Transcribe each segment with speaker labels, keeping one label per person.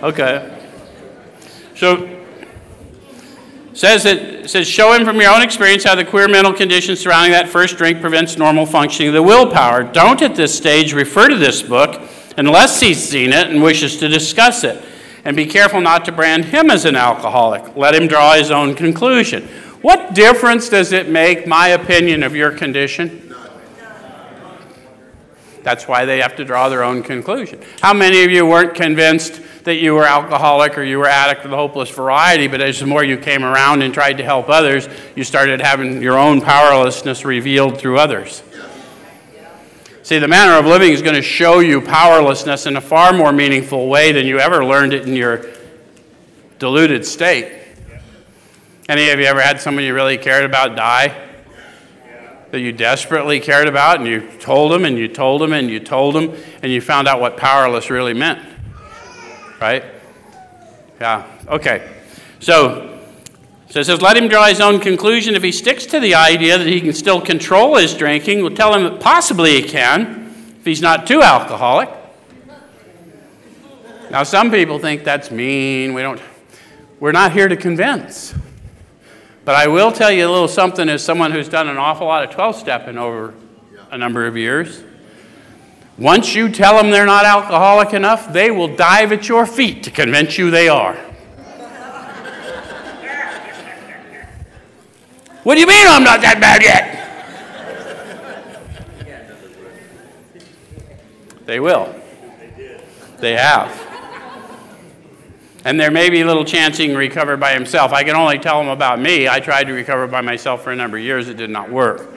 Speaker 1: Okay. So says it says show him from your own experience how the queer mental condition surrounding that first drink prevents normal functioning of the willpower. Don't at this stage refer to this book unless he's seen it and wishes to discuss it. And be careful not to brand him as an alcoholic. Let him draw his own conclusion. What difference does it make, my opinion, of your condition? That's why they have to draw their own conclusion. How many of you weren't convinced that you were alcoholic or you were addict of the hopeless variety, but as the more you came around and tried to help others, you started having your own powerlessness revealed through others? See, the manner of living is going to show you powerlessness in a far more meaningful way than you ever learned it in your deluded state. Any of you ever had someone you really cared about die? That you desperately cared about, and you told them, and you told them, and you told them, and you found out what powerless really meant? Right? Yeah, okay. So, so it says, let him draw his own conclusion. If he sticks to the idea that he can still control his drinking, we'll tell him that possibly he can if he's not too alcoholic. Now, some people think that's mean. We don't, we're not here to convince. But I will tell you a little something as someone who's done an awful lot of 12 stepping over a number of years. Once you tell them they're not alcoholic enough, they will dive at your feet to convince you they are. what do you mean I'm not that bad yet? They will. They have. And there may be a little chance he can recover by himself. I can only tell him about me. I tried to recover by myself for a number of years. It did not work.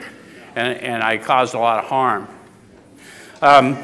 Speaker 1: And, and I caused a lot of harm. Um,